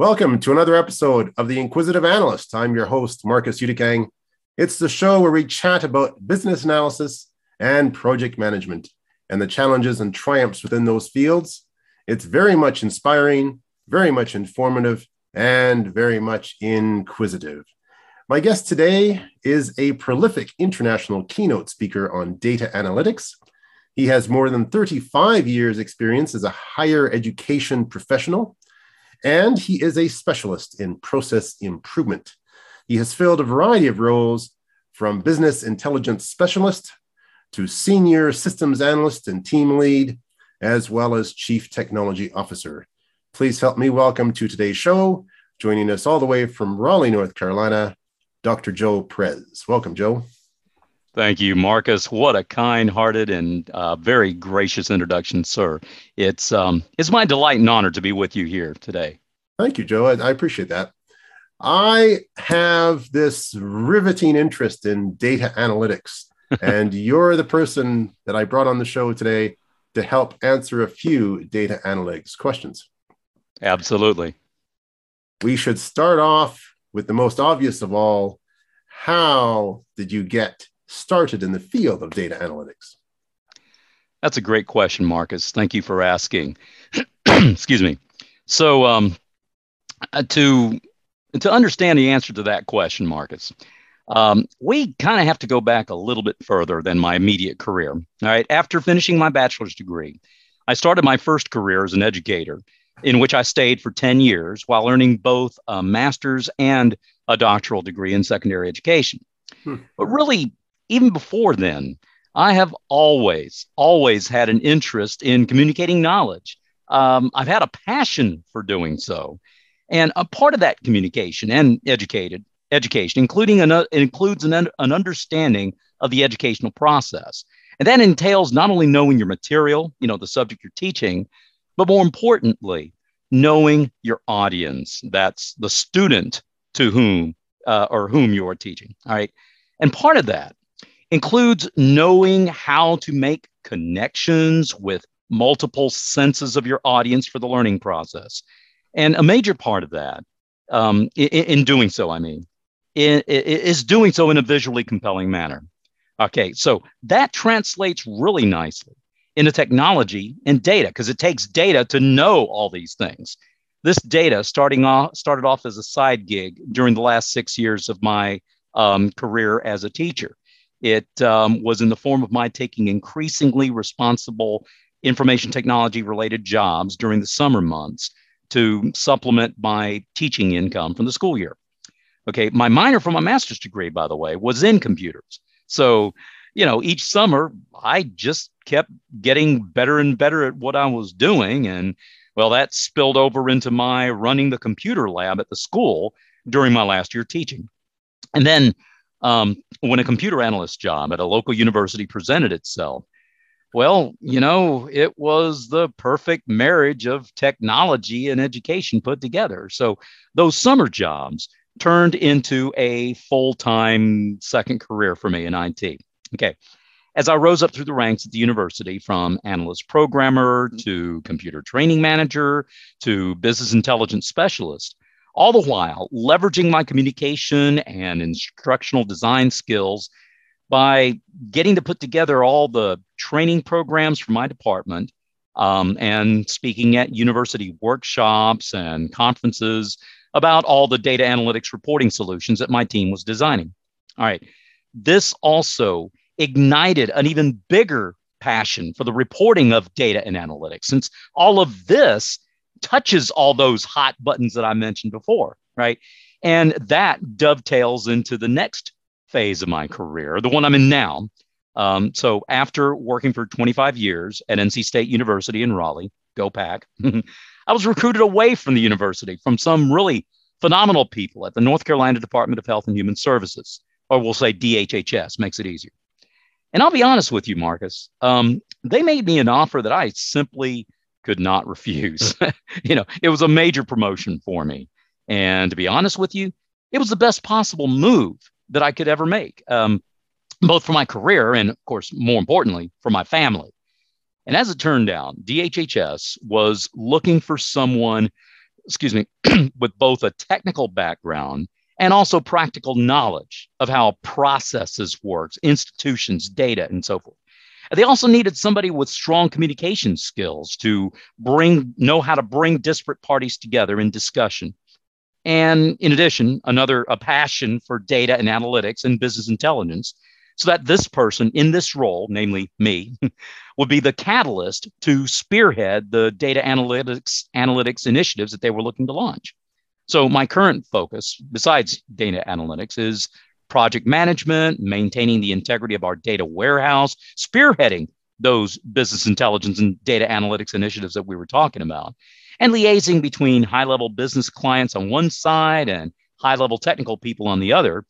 Welcome to another episode of The Inquisitive Analyst. I'm your host, Marcus Utikang. It's the show where we chat about business analysis and project management and the challenges and triumphs within those fields. It's very much inspiring, very much informative, and very much inquisitive. My guest today is a prolific international keynote speaker on data analytics. He has more than 35 years' experience as a higher education professional and he is a specialist in process improvement. He has filled a variety of roles from business intelligence specialist to senior systems analyst and team lead, as well as chief technology officer. Please help me welcome to today's show, joining us all the way from Raleigh, North Carolina, Dr. Joe Perez. Welcome, Joe. Thank you, Marcus. What a kind-hearted and uh, very gracious introduction, sir. It's um, it's my delight and honor to be with you here today. Thank you, Joe. I, I appreciate that. I have this riveting interest in data analytics, and you're the person that I brought on the show today to help answer a few data analytics questions. Absolutely. We should start off with the most obvious of all. How did you get started in the field of data analytics? That's a great question, Marcus. Thank you for asking. Excuse me. So, um, uh, to to understand the answer to that question, Marcus, um, we kind of have to go back a little bit further than my immediate career. All right, after finishing my bachelor's degree, I started my first career as an educator, in which I stayed for ten years while earning both a master's and a doctoral degree in secondary education. Hmm. But really, even before then, I have always, always had an interest in communicating knowledge. Um, I've had a passion for doing so. And a part of that communication and educated education, including an, includes an, an understanding of the educational process. And that entails not only knowing your material, you know, the subject you're teaching, but more importantly, knowing your audience. That's the student to whom uh, or whom you are teaching. All right. And part of that includes knowing how to make connections with multiple senses of your audience for the learning process. And a major part of that, um, in, in, doing so, I mean, is doing so in a visually compelling manner. Okay, so that translates really nicely into technology and data because it takes data to know all these things. This data starting off started off as a side gig during the last six years of my um, career as a teacher. It um, was in the form of my taking increasingly responsible information technology related jobs during the summer months to supplement my teaching income from the school year. Okay, my minor from my master's degree, by the way, was in computers. So, you know, each summer I just kept getting better and better at what I was doing. And well, that spilled over into my running the computer lab at the school during my last year teaching. And then um, when a computer analyst job at a local university presented itself, well, you know, it was the perfect marriage of technology and education put together. So those summer jobs turned into a full time second career for me in IT. Okay. As I rose up through the ranks at the university from analyst programmer to computer training manager to business intelligence specialist, all the while leveraging my communication and instructional design skills by getting to put together all the training programs for my department um, and speaking at university workshops and conferences about all the data analytics reporting solutions that my team was designing. All right. This also ignited an even bigger passion for the reporting of data and analytics, since all of this touches all those hot buttons that I mentioned before, right? And that dovetails into the next phase of my career, the one I'm in now. Um, so after working for 25 years at NC State University in Raleigh, go pack, I was recruited away from the university from some really phenomenal people at the North Carolina Department of Health and Human Services, or we'll say DHHS, makes it easier. And I'll be honest with you, Marcus, um, they made me an offer that I simply could not refuse. you know, it was a major promotion for me. And to be honest with you, it was the best possible move that I could ever make, um, both for my career and, of course, more importantly, for my family. And as it turned out, DHHS was looking for someone, excuse me, with both a technical background and also practical knowledge of how processes works, institutions, data, and so forth. They also needed somebody with strong communication skills to bring know how to bring disparate parties together in discussion. And in addition, another a passion for data and analytics and business intelligence so that this person in this role, namely me, would be the catalyst to spearhead the data analytics analytics initiatives that they were looking to launch. So my current focus, besides data analytics, is project management, maintaining the integrity of our data warehouse, spearheading those business intelligence and data analytics initiatives that we were talking about, and liaising between high level business clients on one side and high level technical people on the other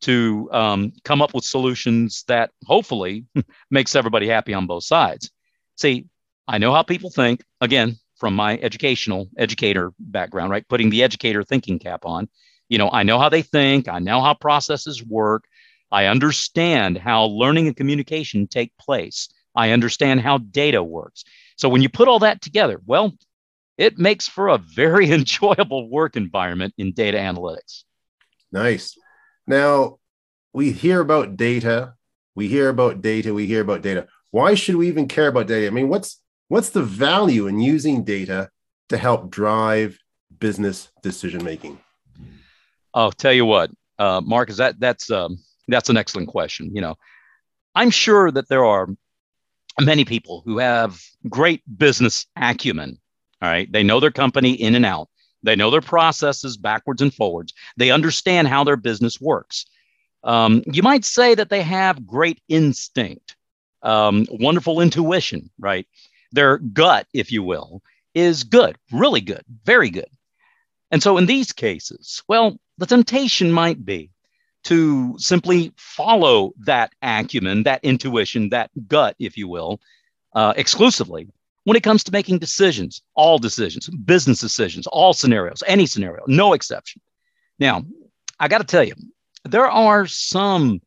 to um, come up with solutions that hopefully makes everybody happy on both sides. See, I know how people think. Again, from my educational educator background, right? Putting the educator thinking cap on. You know, I know how they think, I know how processes work. I understand how learning and communication take place. I understand how data works. So when you put all that together, well, it makes for a very enjoyable work environment in data analytics. Nice. Now, we hear about data, we hear about data, we hear about data. Why should we even care about data? I mean, what's what's the value in using data to help drive business decision making? I'll tell you what, uh, that that's um, that's an excellent question. You know, I'm sure that there are many people who have great business acumen. All right, they know their company in and out. They know their processes backwards and forwards. They understand how their business works. Um, you might say that they have great instinct, um, wonderful intuition, right? Their gut, if you will, is good, really good, very good. And so in these cases, well, the temptation might be to simply follow that acumen, that intuition, that gut, if you will, uh, exclusively when it comes to making decisions, all decisions, business decisions, all scenarios, any scenario, no exception. Now, I got to tell you, there are some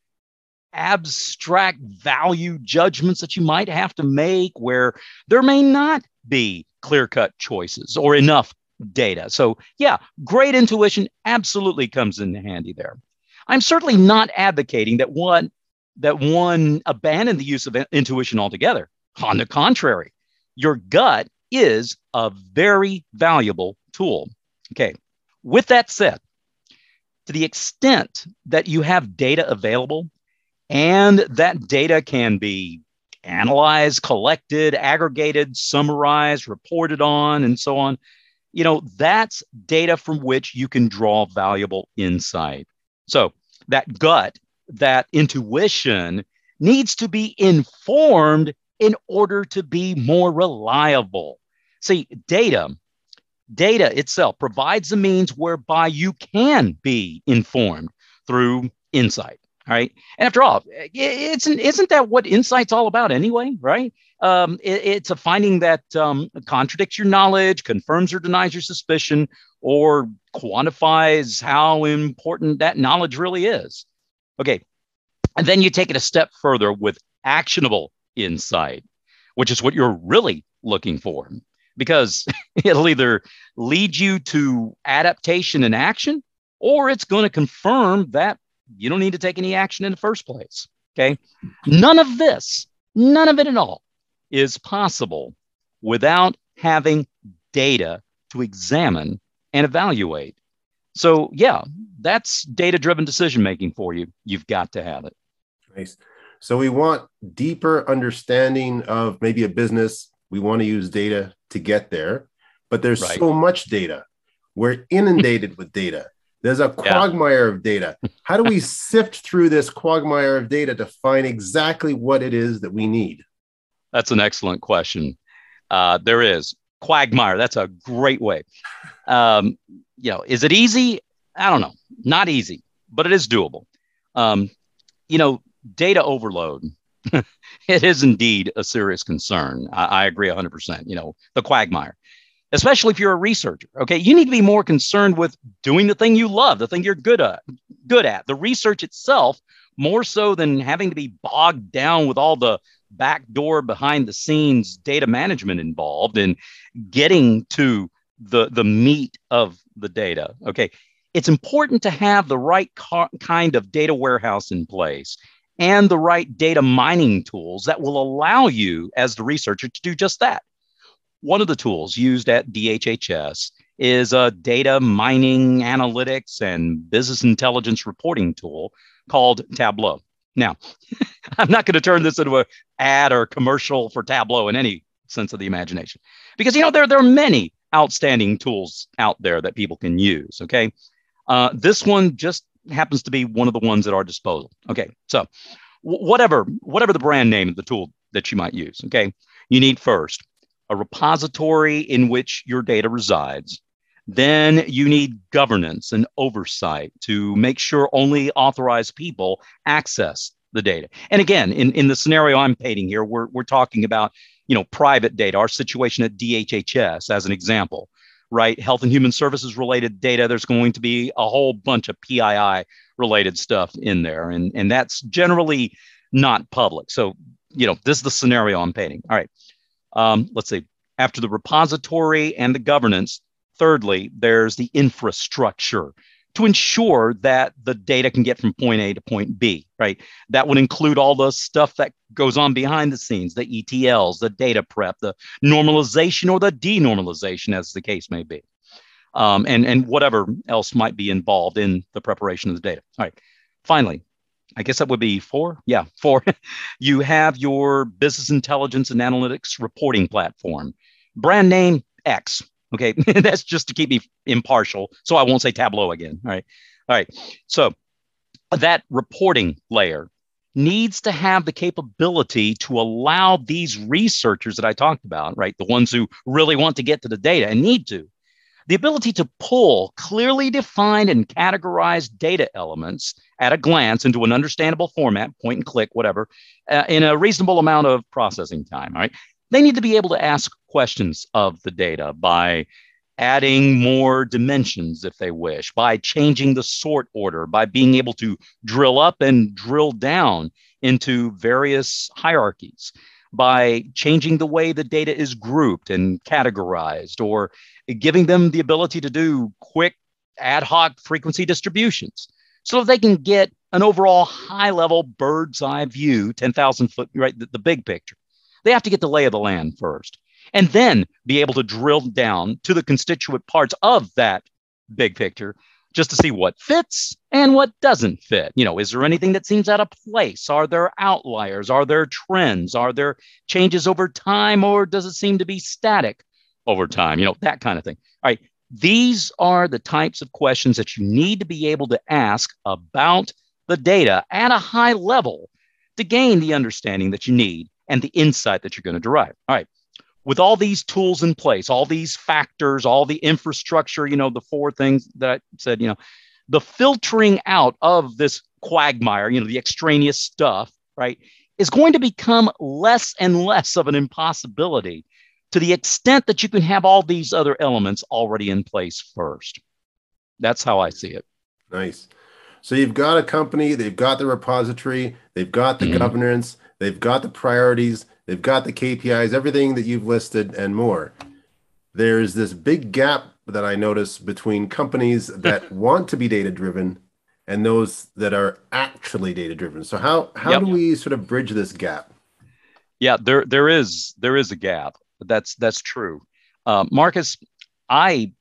abstract value judgments that you might have to make where there may not be clear cut choices or enough data. So, yeah, great intuition absolutely comes in handy there. I'm certainly not advocating that one that one abandon the use of intuition altogether. On the contrary, your gut is a very valuable tool. Okay. With that said, to the extent that you have data available and that data can be analyzed, collected, aggregated, summarized, reported on, and so on, you know, that's data from which you can draw valuable insight. So that gut, that intuition needs to be informed in order to be more reliable. See, data, data itself provides the means whereby you can be informed through insight. Right. And after all, it's isn't that what insight's all about anyway? Right. Um, it, it's a finding that um, contradicts your knowledge, confirms or denies your suspicion, or quantifies how important that knowledge really is. Okay. And then you take it a step further with actionable insight, which is what you're really looking for, because it'll either lead you to adaptation and action, or it's going to confirm that you don't need to take any action in the first place. Okay. None of this, none of it at all is possible without having data to examine and evaluate. So, yeah, that's data driven decision making for you. You've got to have it. Nice. So, we want deeper understanding of maybe a business. We want to use data to get there, but there's right. so much data. We're inundated with data. There's a quagmire yeah. of data. How do we sift through this quagmire of data to find exactly what it is that we need? That's an excellent question. Uh, there is quagmire. That's a great way. Um, you know, is it easy? I don't know. Not easy, but it is doable. Um, you know, data overload. it is indeed a serious concern. I, I agree 100%. You know, the quagmire. Especially if you're a researcher. Okay, you need to be more concerned with doing the thing you love, the thing you're good at, good at, the research itself, more so than having to be bogged down with all the backdoor behind the scenes data management involved in getting to the the meat of the data. Okay, it's important to have the right ca- kind of data warehouse in place and the right data mining tools that will allow you as the researcher to do just that one of the tools used at DHHS is a data mining analytics and business intelligence reporting tool called Tableau. Now, I'm not going to turn this into an ad or commercial for Tableau in any sense of the imagination, because you know there there are many outstanding tools out there that people can use. Okay, uh, this one just happens to be one of the ones at our disposal. Okay, so whatever whatever the brand name of the tool that you might use. Okay, you need first a repository in which your data resides. Then you need governance and oversight to make sure only authorized people access the data. And again, in, in the scenario I'm painting here, we're, we're talking about you know private data, our situation at DHHS as an example, right? Health and Human Services related data. There's going to be a whole bunch of PII related stuff in there, and and that's generally not public. So you know this is the scenario I'm painting. All right. Um, let's see, after the repository and the governance, thirdly, there's the infrastructure to ensure that the data can get from point A to point B, right? That would include all the stuff that goes on behind the scenes, the ETLs, the data prep, the normalization or the denormalization, as the case may be, um, and, and whatever else might be involved in the preparation of the data. All right. Finally, I guess that would be four. Yeah, four. you have your business intelligence and analytics reporting platform, brand name X. Okay, that's just to keep me impartial. So I won't say Tableau again. All right. All right. So that reporting layer needs to have the capability to allow these researchers that I talked about, right? The ones who really want to get to the data and need to, the ability to pull clearly defined and categorized data elements at a glance into an understandable format, point and click, whatever, uh, in a reasonable amount of processing time. Right. They need to be able to ask questions of the data by adding more dimensions if they wish, by changing the sort order, by being able to drill up and drill down into various hierarchies, by changing the way the data is grouped and categorized, or giving them the ability to do quick ad hoc frequency distributions so they can get an overall high level bird's eye view, 10,000 foot, right? The, the big picture. They have to get the lay of the land first and then be able to drill down to the constituent parts of that big picture just to see what fits and what doesn't fit. You know, is there anything that seems out of place? Are there outliers? Are there trends? Are there changes over time or does it seem to be static over time? You know, that kind of thing. All right. These are the types of questions that you need to be able to ask about the data at a high level to gain the understanding that you need and the insight that you're going to derive. All right. With all these tools in place, all these factors, all the infrastructure, you know, the four things that I said, you know, the filtering out of this quagmire, you know, the extraneous stuff, right, is going to become less and less of an impossibility to the extent that you can have all these other elements already in place first. That's how I see it. Nice. So you've got a company, they've got the repository, they've got the mm-hmm. governance, they've got the priorities, they've got the KPIs, everything that you've listed and more. There's this big gap that I notice between companies that want to be data driven and those that are actually data driven. So how how yep. do we sort of bridge this gap? Yeah, there there is there is a gap. That's that's true. Uh, Marcus, I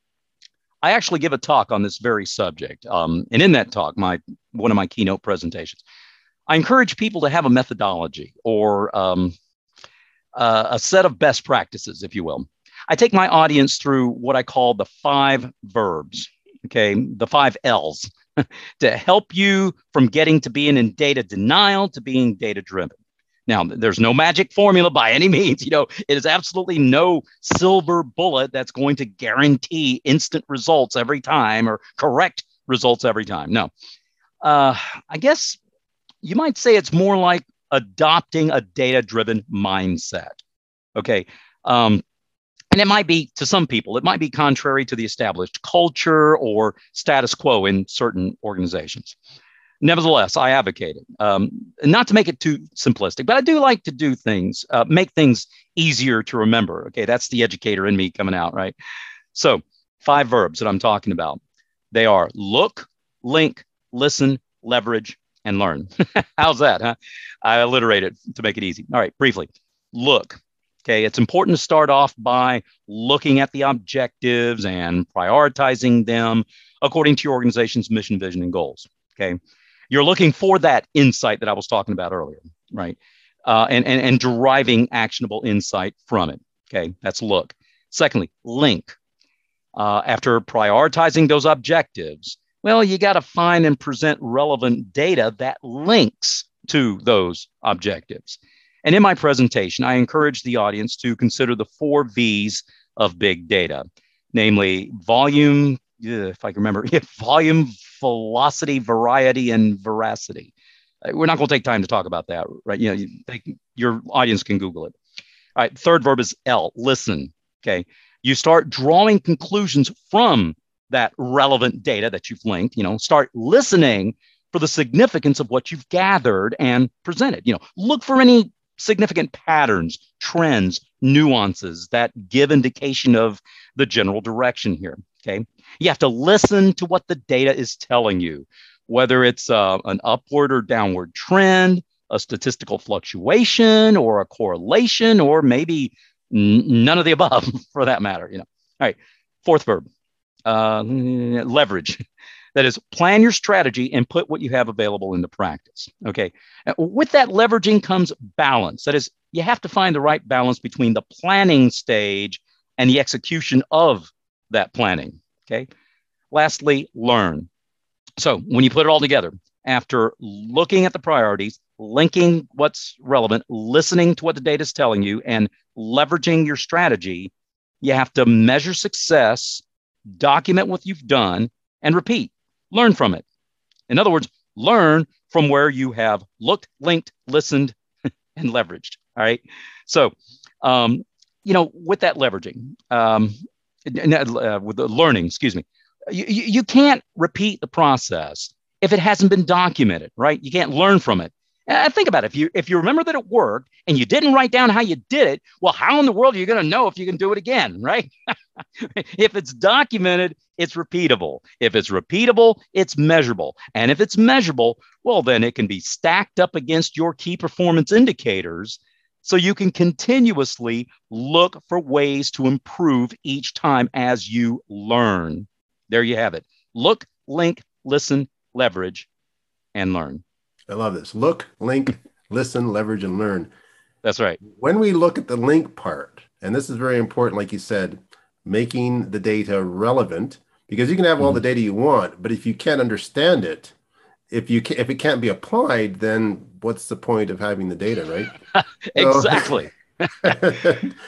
I actually give a talk on this very subject, um, and in that talk, my one of my keynote presentations, I encourage people to have a methodology or um, uh, a set of best practices, if you will. I take my audience through what I call the five verbs, okay, the five L's, to help you from getting to being in data denial to being data driven. Now, there's no magic formula by any means. You know, it is absolutely no silver bullet that's going to guarantee instant results every time or correct results every time. No. Uh, I guess you might say it's more like adopting a data driven mindset. Okay. Um, And it might be to some people, it might be contrary to the established culture or status quo in certain organizations. Nevertheless, I advocate it. Um, not to make it too simplistic, but I do like to do things, uh, make things easier to remember. Okay, that's the educator in me coming out, right? So, five verbs that I'm talking about. They are look, link, listen, leverage, and learn. How's that, huh? I alliterate it to make it easy. All right, briefly. Look. Okay, it's important to start off by looking at the objectives and prioritizing them according to your organization's mission, vision, and goals. Okay, you're looking for that insight that I was talking about earlier, right? Uh, and, and, and deriving actionable insight from it. Okay, that's look. Secondly, link. Uh, after prioritizing those objectives, well, you got to find and present relevant data that links to those objectives. And in my presentation, I encourage the audience to consider the four V's of big data, namely volume, if I can remember, volume, velocity, variety, and veracity. Uh, we're not going to take time to talk about that, right? You know, you, they, your audience can Google it. All right, third verb is L, listen. Okay, you start drawing conclusions from that relevant data that you've linked. You know, start listening for the significance of what you've gathered and presented. You know, look for any significant patterns, trends, nuances that give indication of the general direction here. Okay. You have to listen to what the data is telling you, whether it's uh, an upward or downward trend, a statistical fluctuation, or a correlation, or maybe n- none of the above for that matter. You know. All right. Fourth verb, uh, leverage. That is, plan your strategy and put what you have available into practice. Okay. With that leveraging comes balance. That is, you have to find the right balance between the planning stage and the execution of that planning. Okay. Lastly, learn. So when you put it all together, after looking at the priorities, linking what's relevant, listening to what the data is telling you, and leveraging your strategy, you have to measure success, document what you've done, and repeat. Learn from it. In other words, learn from where you have looked, linked, listened, and leveraged. All right. So, um, you know, with that leveraging, um, uh, with the learning, excuse me, you, you can't repeat the process if it hasn't been documented, right? You can't learn from it. Uh, think about it. If you if you remember that it worked and you didn't write down how you did it, well, how in the world are you going to know if you can do it again, right? if it's documented, it's repeatable. If it's repeatable, it's measurable. And if it's measurable, well, then it can be stacked up against your key performance indicators so you can continuously look for ways to improve each time as you learn. There you have it. Look, link, listen, leverage, and learn. I love this. Look, link, listen, leverage, and learn. That's right. When we look at the link part, and this is very important, like you said, making the data relevant, because you can have all the mm-hmm. data you want, but if you can't understand it, if you can, if it can't be applied, then what's the point of having the data, right? exactly.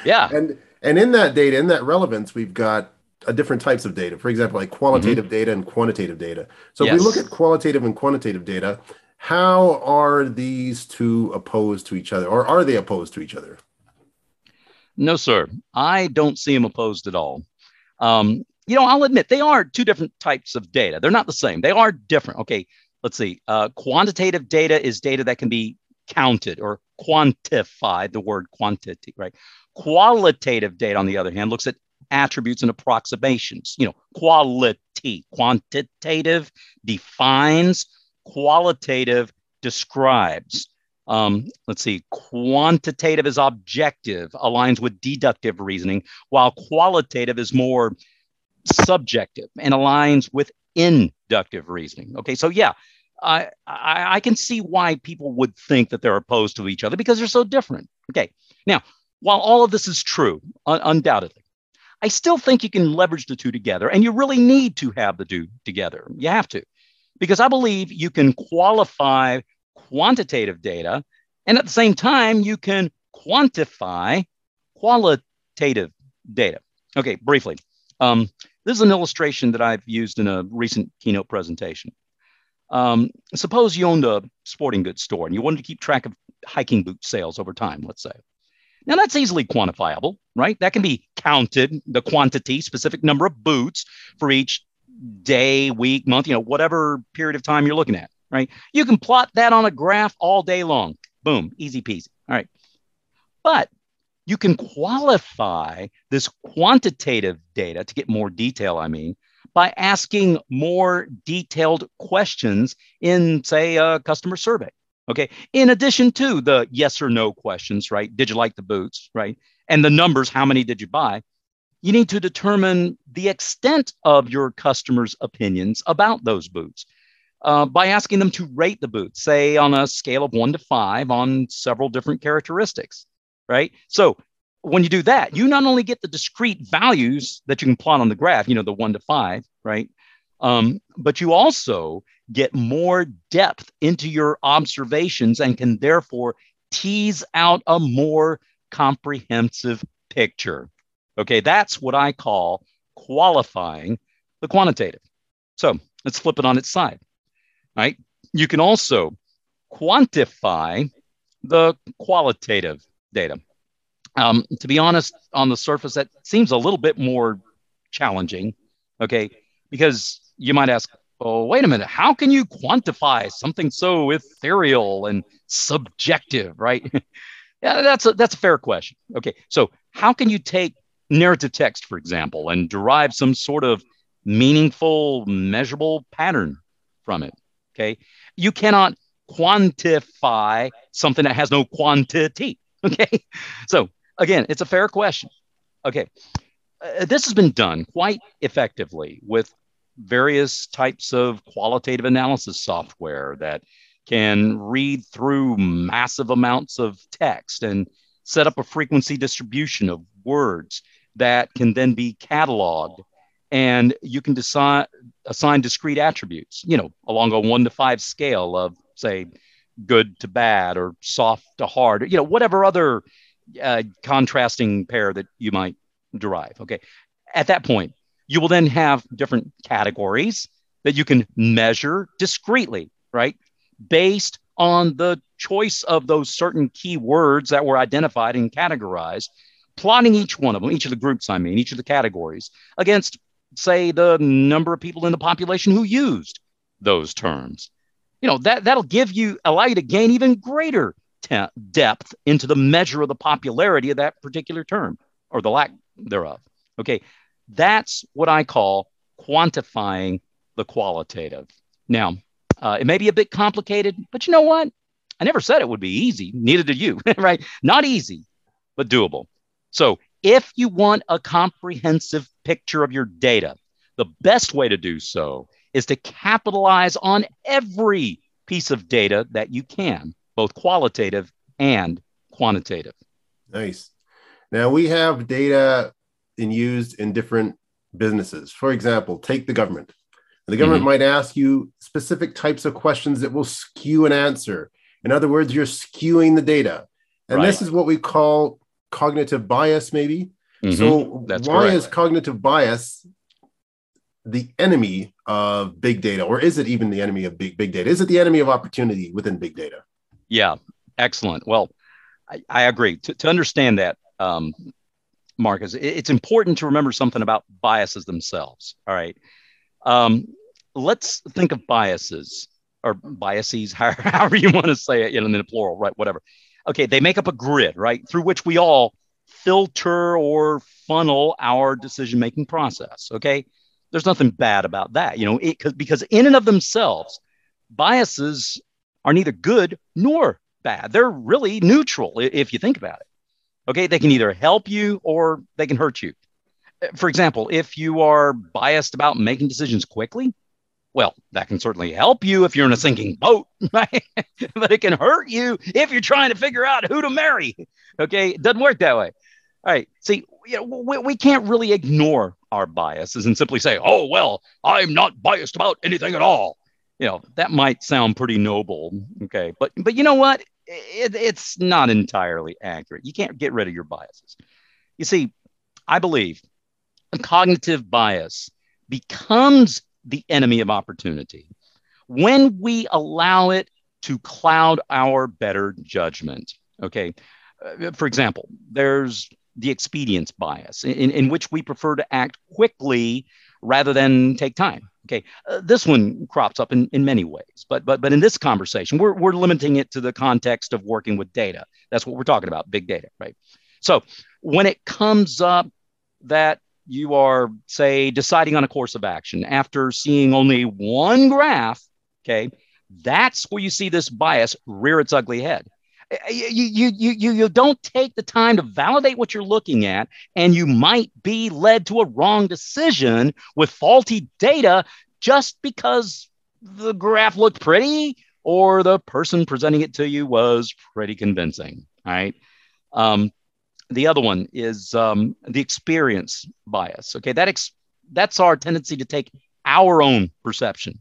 yeah. And and in that data, in that relevance, we've got a different types of data. For example, like qualitative mm-hmm. data and quantitative data. So yes. if we look at qualitative and quantitative data, how are these two opposed to each other, or are they opposed to each other? No, sir. I don't see them opposed at all. Um, you know, I'll admit they are two different types of data. They're not the same. They are different. Okay, let's see. Uh, quantitative data is data that can be counted or quantified, the word quantity, right? Qualitative data, on the other hand, looks at attributes and approximations. You know, quality, quantitative defines, qualitative describes. Um, let's see, quantitative is objective, aligns with deductive reasoning, while qualitative is more subjective and aligns with inductive reasoning. Okay, so yeah, I, I, I can see why people would think that they're opposed to each other because they're so different. Okay, now while all of this is true, un- undoubtedly, I still think you can leverage the two together, and you really need to have the two together. You have to, because I believe you can qualify quantitative data, and at the same time, you can quantify qualitative data. Okay, briefly. Um, this is an illustration that I've used in a recent keynote presentation. Um, suppose you owned a sporting goods store and you wanted to keep track of hiking boot sales over time, let's say. Now that's easily quantifiable, right? That can be counted, the quantity, specific number of boots for each day, week, month, you know, whatever period of time you're looking at, right? You can plot that on a graph all day long. Boom, easy peasy. All right. But you can qualify this quantitative data to get more detail, I mean, by asking more detailed questions in, say, a customer survey. Okay. In addition to the yes or no questions, right? Did you like the boots, right? And the numbers, how many did you buy? You need to determine the extent of your customers' opinions about those boots uh, by asking them to rate the boots, say on a scale of one to five on several different characteristics, right? So when you do that, you not only get the discrete values that you can plot on the graph, you know, the one to five, right? Um, but you also get more depth into your observations and can therefore tease out a more comprehensive picture. Okay, that's what I call qualifying the quantitative. So let's flip it on its side, right? You can also quantify the qualitative data. Um, to be honest, on the surface, that seems a little bit more challenging, okay? Because you might ask, oh, wait a minute, how can you quantify something so ethereal and subjective, right? yeah, that's a, that's a fair question. Okay, so how can you take narrative text, for example, and derive some sort of meaningful, measurable pattern from it? Okay, you cannot quantify something that has no quantity. Okay, so again, it's a fair question. Okay, uh, this has been done quite effectively with various types of qualitative analysis software that can read through massive amounts of text and set up a frequency distribution of words that can then be cataloged and you can decide assign discrete attributes you know along a one to five scale of say good to bad or soft to hard or, you know whatever other uh, contrasting pair that you might derive okay at that point you will then have different categories that you can measure discretely, right? Based on the choice of those certain key words that were identified and categorized, plotting each one of them, each of the groups, I mean, each of the categories against, say, the number of people in the population who used those terms. You know, that, that'll give you, allow you to gain even greater te- depth into the measure of the popularity of that particular term or the lack thereof. Okay. That's what I call quantifying the qualitative. Now, uh, it may be a bit complicated, but you know what? I never said it would be easy. Neither did you, right? Not easy, but doable. So, if you want a comprehensive picture of your data, the best way to do so is to capitalize on every piece of data that you can, both qualitative and quantitative. Nice. Now we have data and used in different businesses. For example, take the government. The government mm-hmm. might ask you specific types of questions that will skew an answer. In other words, you're skewing the data. And right. this is what we call cognitive bias, maybe. Mm-hmm. So, That's why correct. is cognitive bias the enemy of big data, or is it even the enemy of big big data? Is it the enemy of opportunity within big data? Yeah, excellent. Well, I, I agree. To, to understand that, um, Marcus, it's important to remember something about biases themselves. All right. Um, let's think of biases or biases, however you want to say it, you know, in the plural, right? Whatever. Okay, they make up a grid, right, through which we all filter or funnel our decision making process. Okay, there's nothing bad about that, you know, it, because in and of themselves, biases are neither good nor bad. They're really neutral if you think about it. Okay, they can either help you or they can hurt you. For example, if you are biased about making decisions quickly, well, that can certainly help you if you're in a sinking boat, right? but it can hurt you if you're trying to figure out who to marry. Okay, it doesn't work that way. All right. See, you know, we, we can't really ignore our biases and simply say, oh, well, I'm not biased about anything at all. You know, that might sound pretty noble. Okay. But, but you know what? it, it's not entirely accurate. You can't get rid of your biases. You see, I believe a cognitive bias becomes the enemy of opportunity when we allow it to cloud our better judgment. Okay. Uh, for example, there's the expedience bias, in, in which we prefer to act quickly rather than take time. Okay, uh, this one crops up in, in many ways, but but but in this conversation, we're we're limiting it to the context of working with data. That's what we're talking about, big data, right? So when it comes up that you are, say, deciding on a course of action after seeing only one graph, okay, that's where you see this bias rear its ugly head. You, you, you, you, you don't take the time to validate what you're looking at, and you might be led to a wrong decision with faulty data just because the graph looked pretty or the person presenting it to you was pretty convincing. Right. Um, the other one is um, the experience bias. Okay, that ex- that's our tendency to take our own perception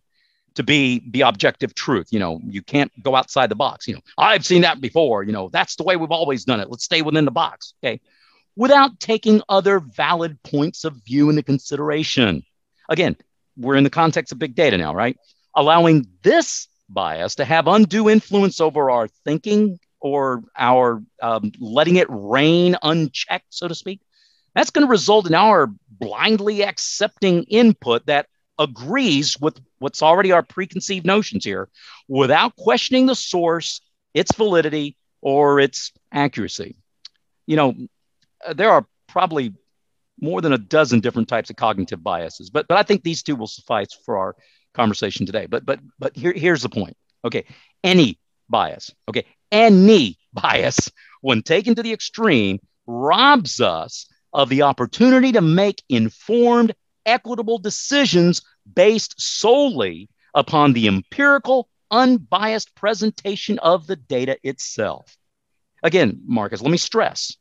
to be the objective truth. You know, you can't go outside the box. You know, I've seen that before. You know, that's the way we've always done it. Let's stay within the box. Okay, without taking other valid points of view into consideration. Again, we're in the context of big data now, right? Allowing this bias to have undue influence over our thinking or our um, letting it reign unchecked, so to speak, that's going to result in our blindly accepting input that agrees with what's already our preconceived notions here without questioning the source, its validity, or its accuracy. You know, uh, there are probably more than a dozen different types of cognitive biases, but but I think these two will suffice for our conversation today. But but but here, here's the point. Okay, any bias. Okay, any bias, when taken to the extreme, robs us of the opportunity to make informed, equitable decisions based solely upon the empirical, unbiased presentation of the data itself. Again, Marcus, let me stress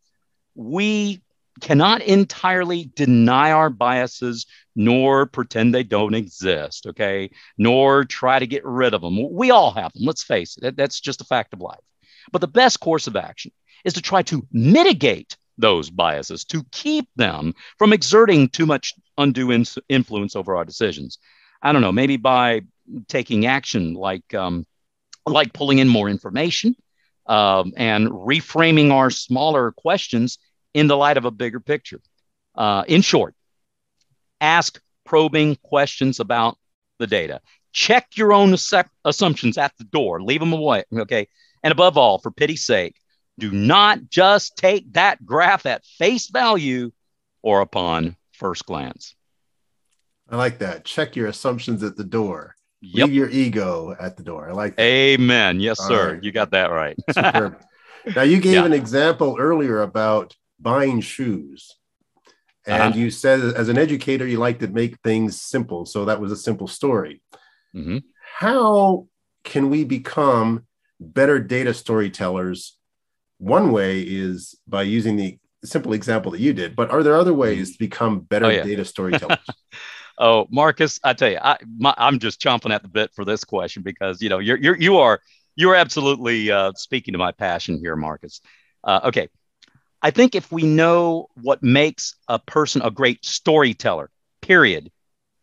we cannot entirely deny our biases nor pretend they don't exist, okay? Nor try to get rid of them. We all have them, let's face it. That's just a fact of life. But the best course of action is to try to mitigate those biases, to keep them from exerting too much undue in- influence over our decisions. I don't know, maybe by taking action like, um, like pulling in more information um, and reframing our smaller questions in the light of a bigger picture. Uh, in short, ask probing questions about the data. Check your own assumptions at the door, leave them away. Okay. And above all, for pity's sake, do not just take that graph at face value or upon first glance. I like that. Check your assumptions at the door. Yep. Leave your ego at the door. I like that. Amen. Yes, All sir. Right. You got that right. now, you gave yeah. an example earlier about buying shoes. And uh-huh. you said, as an educator, you like to make things simple. So that was a simple story. Mm-hmm. How can we become better data storytellers? One way is by using the simple example that you did, but are there other ways to become better oh, yeah. data storytellers? oh, Marcus, I tell you, I, am just chomping at the bit for this question because you know you're, you're you are you are absolutely uh, speaking to my passion here, Marcus. Uh, okay, I think if we know what makes a person a great storyteller, period,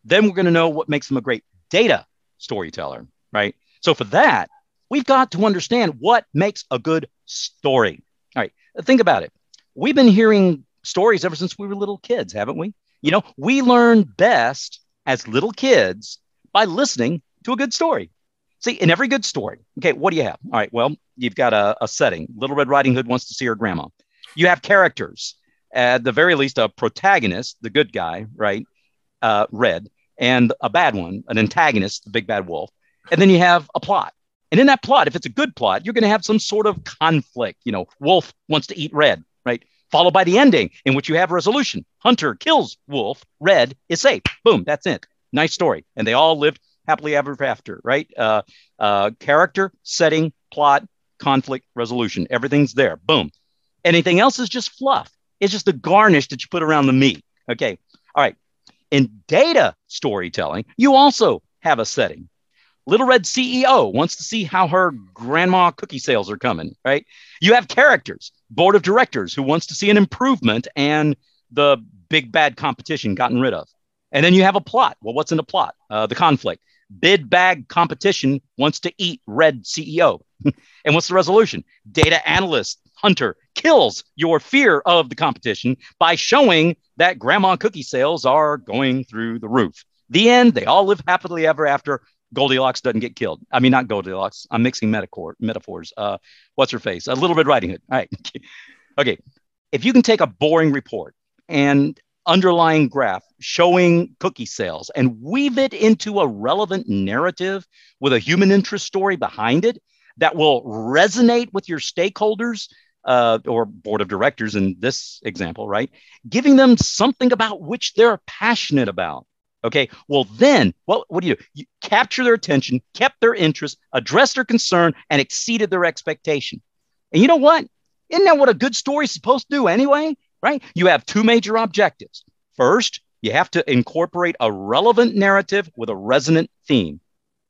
then we're going to know what makes them a great data storyteller, right? So for that, we've got to understand what makes a good story. All right, think about it. We've been hearing stories ever since we were little kids, haven't we? You know, we learn best as little kids by listening to a good story. See, in every good story, okay, what do you have? All right, well, you've got a, a setting. Little Red Riding Hood wants to see her grandma you have characters, at the very least, a protagonist, the good guy, right? Uh, red, and a bad one, an antagonist, the big bad wolf. And then you have a plot. And in that plot, if it's a good plot, you're going to have some sort of conflict. You know, wolf wants to eat red, right? Followed by the ending in which you have resolution. Hunter kills wolf, red is safe. Boom, that's it. Nice story. And they all lived happily ever after, right? Uh, uh, character, setting, plot, conflict, resolution. Everything's there. Boom. Anything else is just fluff. It's just the garnish that you put around the meat. Okay. All right. In data storytelling, you also have a setting. Little Red CEO wants to see how her grandma cookie sales are coming, right? You have characters, board of directors who wants to see an improvement and the big bad competition gotten rid of. And then you have a plot. Well, what's in the plot? Uh, the conflict. Bid bag competition wants to eat red CEO. and what's the resolution? Data analyst hunter kills your fear of the competition by showing that grandma cookie sales are going through the roof. The end, they all live happily ever after. Goldilocks doesn't get killed. I mean, not Goldilocks. I'm mixing metaphor, metaphors. Uh, what's her face? A Little Red Riding Hood. All right. okay. If you can take a boring report and underlying graph showing cookie sales and weave it into a relevant narrative with a human interest story behind it that will resonate with your stakeholders uh, or board of directors in this example, right? Giving them something about which they're passionate about. Okay. Well, then what, what do you do? You capture their attention, kept their interest, addressed their concern, and exceeded their expectation. And you know what? Isn't that what a good story is supposed to do anyway? right? You have two major objectives. First, you have to incorporate a relevant narrative with a resonant theme.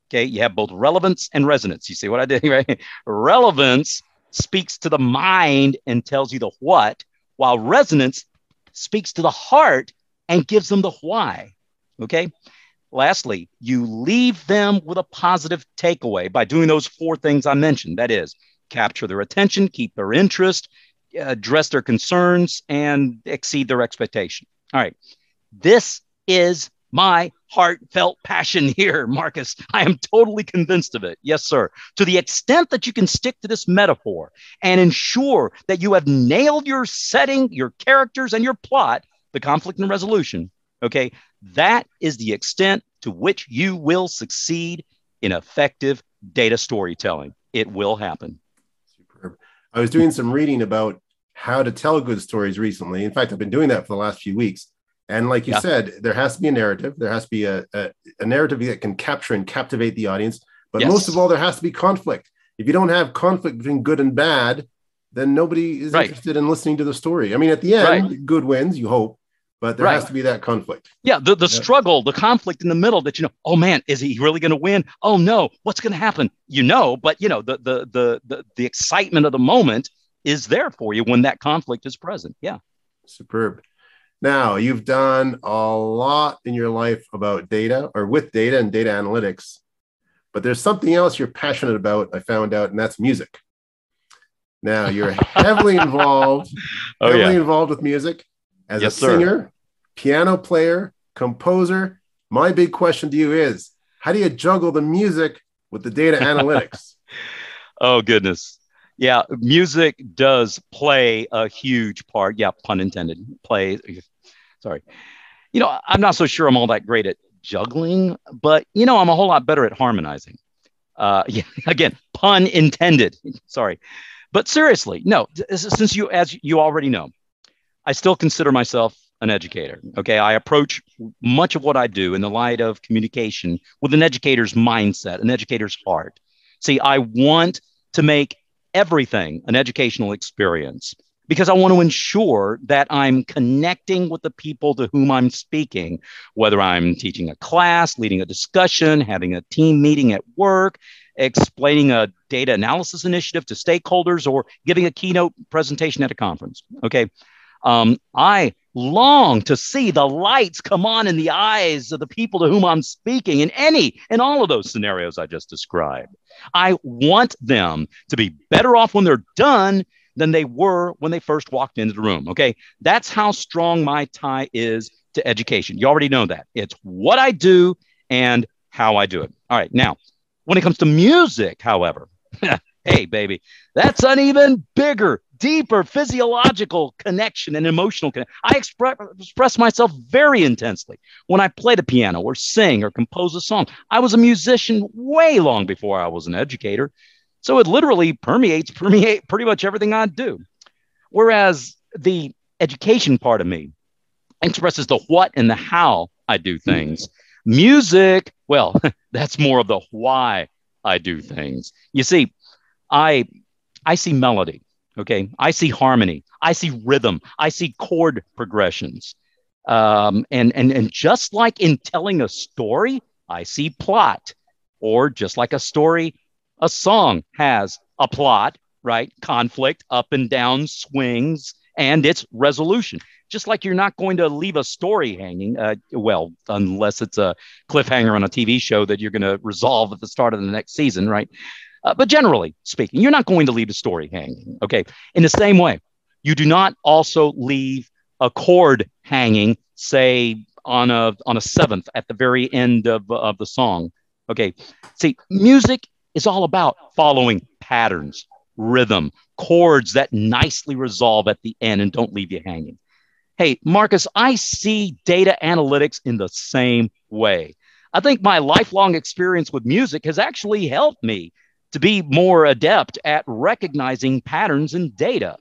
Okay, you have both relevance and resonance. You see what I did, right? relevance speaks to the mind and tells you the what, while resonance speaks to the heart and gives them the why. Okay. Lastly, you leave them with a positive takeaway by doing those four things I mentioned. That is, capture their attention, keep their interest, address their concerns and exceed their expectation. All right. This is my heartfelt passion here, Marcus. I am totally convinced of it. Yes, sir. To the extent that you can stick to this metaphor and ensure that you have nailed your setting, your characters, and your plot, the conflict and resolution, okay, that is the extent to which you will succeed in effective data storytelling. It will happen. Superb. I was doing some reading about how to tell good stories recently. In fact, I've been doing that for the last few weeks. And like you yeah. said, there has to be a narrative. There has to be a, a, a narrative that can capture and captivate the audience. But yes. most of all, there has to be conflict. If you don't have conflict between good and bad, then nobody is right. interested in listening to the story. I mean, at the end, right. good wins, you hope, but there right. has to be that conflict. Yeah, the, the yeah. struggle, the conflict in the middle that you know, oh man, is he really going to win? Oh no, what's going to happen? You know, but you know, the, the the the the excitement of the moment is there for you when that conflict is present. Yeah. Superb. Now, you've done a lot in your life about data or with data and data analytics, but there's something else you're passionate about, I found out, and that's music. Now, you're heavily involved, oh, heavily yeah. involved with music as yes, a singer, sir. Piano player, composer. My big question to you is how do you juggle the music with the data analytics? oh, goodness yeah, music does play a huge part. Yeah, pun intended. Play. Sorry. You know, I'm not so sure I'm all that great at juggling, but you know, I'm a whole lot better at harmonizing. Uh, yeah, again, pun intended. Sorry, but seriously, no. Since you, as you already know, I still consider myself an educator. Okay, I approach much of what I do in the light of communication with an educator's mindset, an educator's heart. See, I want to make everything an educational experience because I want to ensure that I'm connecting with the people to whom I'm speaking, whether I'm teaching a class, leading a discussion, having a team meeting at work, explaining a data analysis initiative to stakeholders, or giving a keynote presentation at a conference. Okay. Um, I long to see the lights come on in the eyes of the people to whom I'm speaking in any and all of those scenarios I just described. I want them to be better off when they're done than they were when they first walked into the room. Okay. That's how strong my tie is to education. You already know that. It's what I do and how I do it. All right. Now, when it comes to music, however, hey, baby, that's an even bigger deeper physiological connection and emotional connection. I express, express myself very intensely when I play the piano or sing or compose a song. I was a musician way long before I was an educator. So it literally permeates permeate pretty much everything I do. Whereas the education part of me expresses the what and the how I do things. Music, well, that's more of the why I do things. You see, I I see melody Okay. I see harmony. I see rhythm. I see chord progressions. Um, and, and, and just like in telling a story, I see plot. Or just like a story, a song has a plot, right? Conflict, up and down swings, and its resolution. Just like you're not going to leave a story hanging, uh, well, unless it's a cliffhanger on a TV show that you're going to resolve at the start of the next season, right? Uh, but generally speaking, you're not going to leave a story hanging. Okay. In the same way, you do not also leave a chord hanging, say on a on a seventh at the very end of, of the song. Okay. See, music is all about following patterns, rhythm, chords that nicely resolve at the end and don't leave you hanging. Hey, Marcus, I see data analytics in the same way. I think my lifelong experience with music has actually helped me to be more adept at recognizing patterns in data,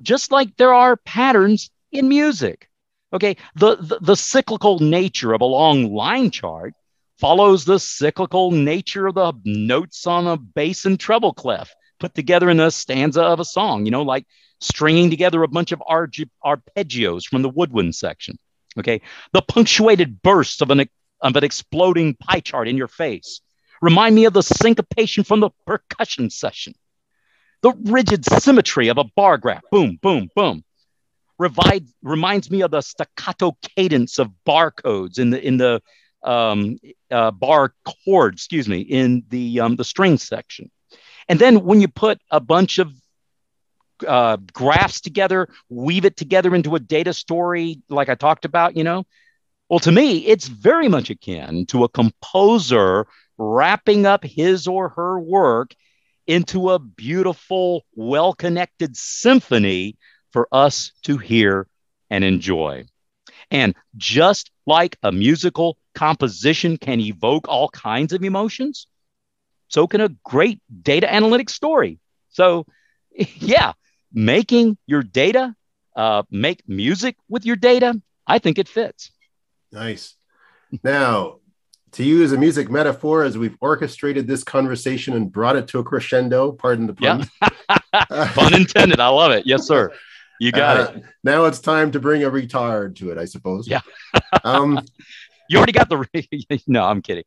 just like there are patterns in music. Okay, the, the, the cyclical nature of a long line chart follows the cyclical nature of the notes on a bass and treble clef put together in a stanza of a song, you know, like stringing together a bunch of arpeggios from the woodwind section. Okay. The punctuated bursts of an, of an exploding pie chart in your face remind me of the syncopation from the percussion session. The rigid symmetry of a bar graph, boom, boom, boom, revive, reminds me of the staccato cadence of barcodes in the in the um, uh, bar chord, excuse me, in the um, the string section. And then when you put a bunch of uh, graphs together, weave it together into a data story, like I talked about, you know, well, to me, it's very much akin to a composer wrapping up his or her work into a beautiful, well connected symphony for us to hear and enjoy. And just like a musical composition can evoke all kinds of emotions, so can a great data analytics story. So, yeah, making your data uh, make music with your data, I think it fits. Nice. Now, to use a music metaphor, as we've orchestrated this conversation and brought it to a crescendo, pardon the pun. Yeah. pun intended. I love it. Yes, sir. You got uh, it. Now it's time to bring a retard to it, I suppose. Yeah. um, you already got the. no, I'm kidding.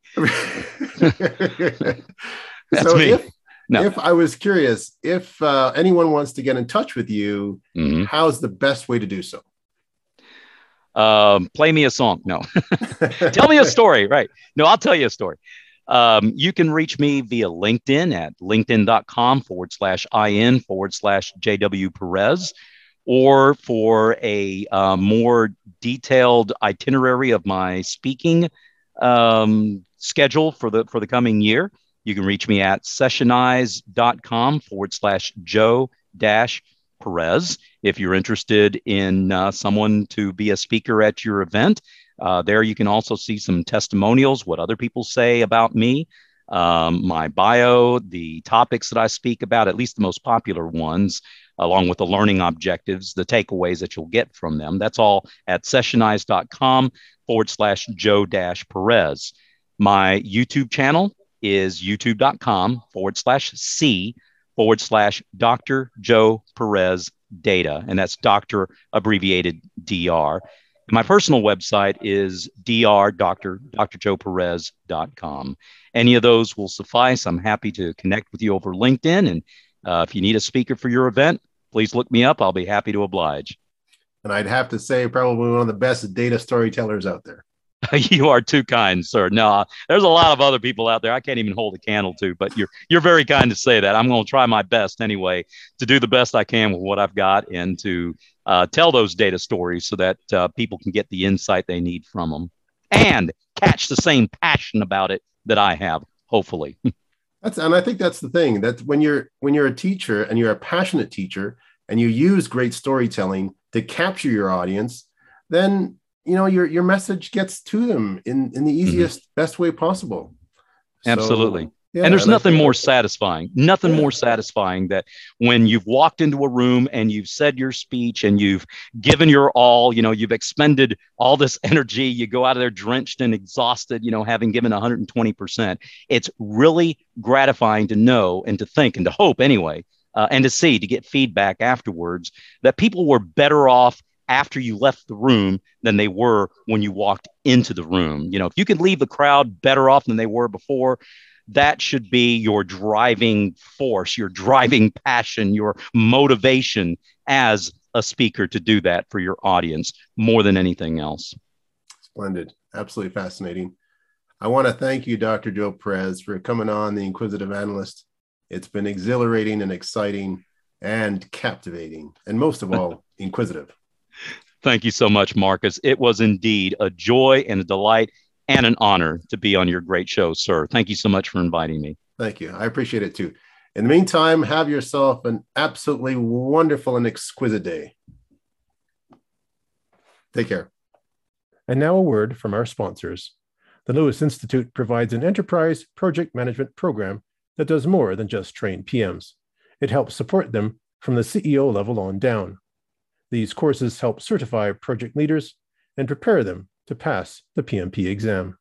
That's so me. If, no. if I was curious, if uh, anyone wants to get in touch with you, mm-hmm. how's the best way to do so? Um, play me a song. No, tell me a story. Right. No, I'll tell you a story. Um, you can reach me via LinkedIn at linkedin.com forward slash in forward slash JW Perez. Or for a uh, more detailed itinerary of my speaking um, schedule for the for the coming year, you can reach me at sessionize.com forward slash Joe dash Perez. If you're interested in uh, someone to be a speaker at your event, uh, there you can also see some testimonials, what other people say about me, um, my bio, the topics that I speak about, at least the most popular ones, along with the learning objectives, the takeaways that you'll get from them. That's all at sessionize.com forward slash Joe dash Perez. My YouTube channel is youtube.com forward slash C forward slash Dr. Joe Perez data. And that's doctor abbreviated DR. My personal website is dr.drjoeperez.com. Any of those will suffice. I'm happy to connect with you over LinkedIn. And uh, if you need a speaker for your event, please look me up. I'll be happy to oblige. And I'd have to say, probably one of the best data storytellers out there. you are too kind, sir. No, there's a lot of other people out there I can't even hold a candle to, but you're you're very kind to say that. I'm going to try my best anyway to do the best I can with what I've got and to uh, tell those data stories so that uh, people can get the insight they need from them and catch the same passion about it that I have. Hopefully. that's and I think that's the thing that when you're when you're a teacher and you're a passionate teacher and you use great storytelling to capture your audience, then you know your your message gets to them in in the mm-hmm. easiest mm-hmm. best way possible absolutely so, yeah, and there's nothing more satisfying nothing yeah. more satisfying that when you've walked into a room and you've said your speech and you've given your all you know you've expended all this energy you go out of there drenched and exhausted you know having given 120% it's really gratifying to know and to think and to hope anyway uh, and to see to get feedback afterwards that people were better off after you left the room than they were when you walked into the room. You know, if you can leave the crowd better off than they were before, that should be your driving force, your driving passion, your motivation as a speaker to do that for your audience more than anything else. Splendid. Absolutely fascinating. I want to thank you, Dr. Joe Perez, for coming on the Inquisitive Analyst It's been exhilarating and exciting and captivating, and most of all, inquisitive. Thank you so much, Marcus. It was indeed a joy and a delight and an honor to be on your great show, sir. Thank you so much for inviting me. Thank you. I appreciate it too. In the meantime, have yourself an absolutely wonderful and exquisite day. Take care. And now a word from our sponsors. The Lewis Institute provides an enterprise project management program that does more than just train PMs. It helps support them from the CEO level on down. These courses help certify project leaders and prepare them to pass the PMP exam.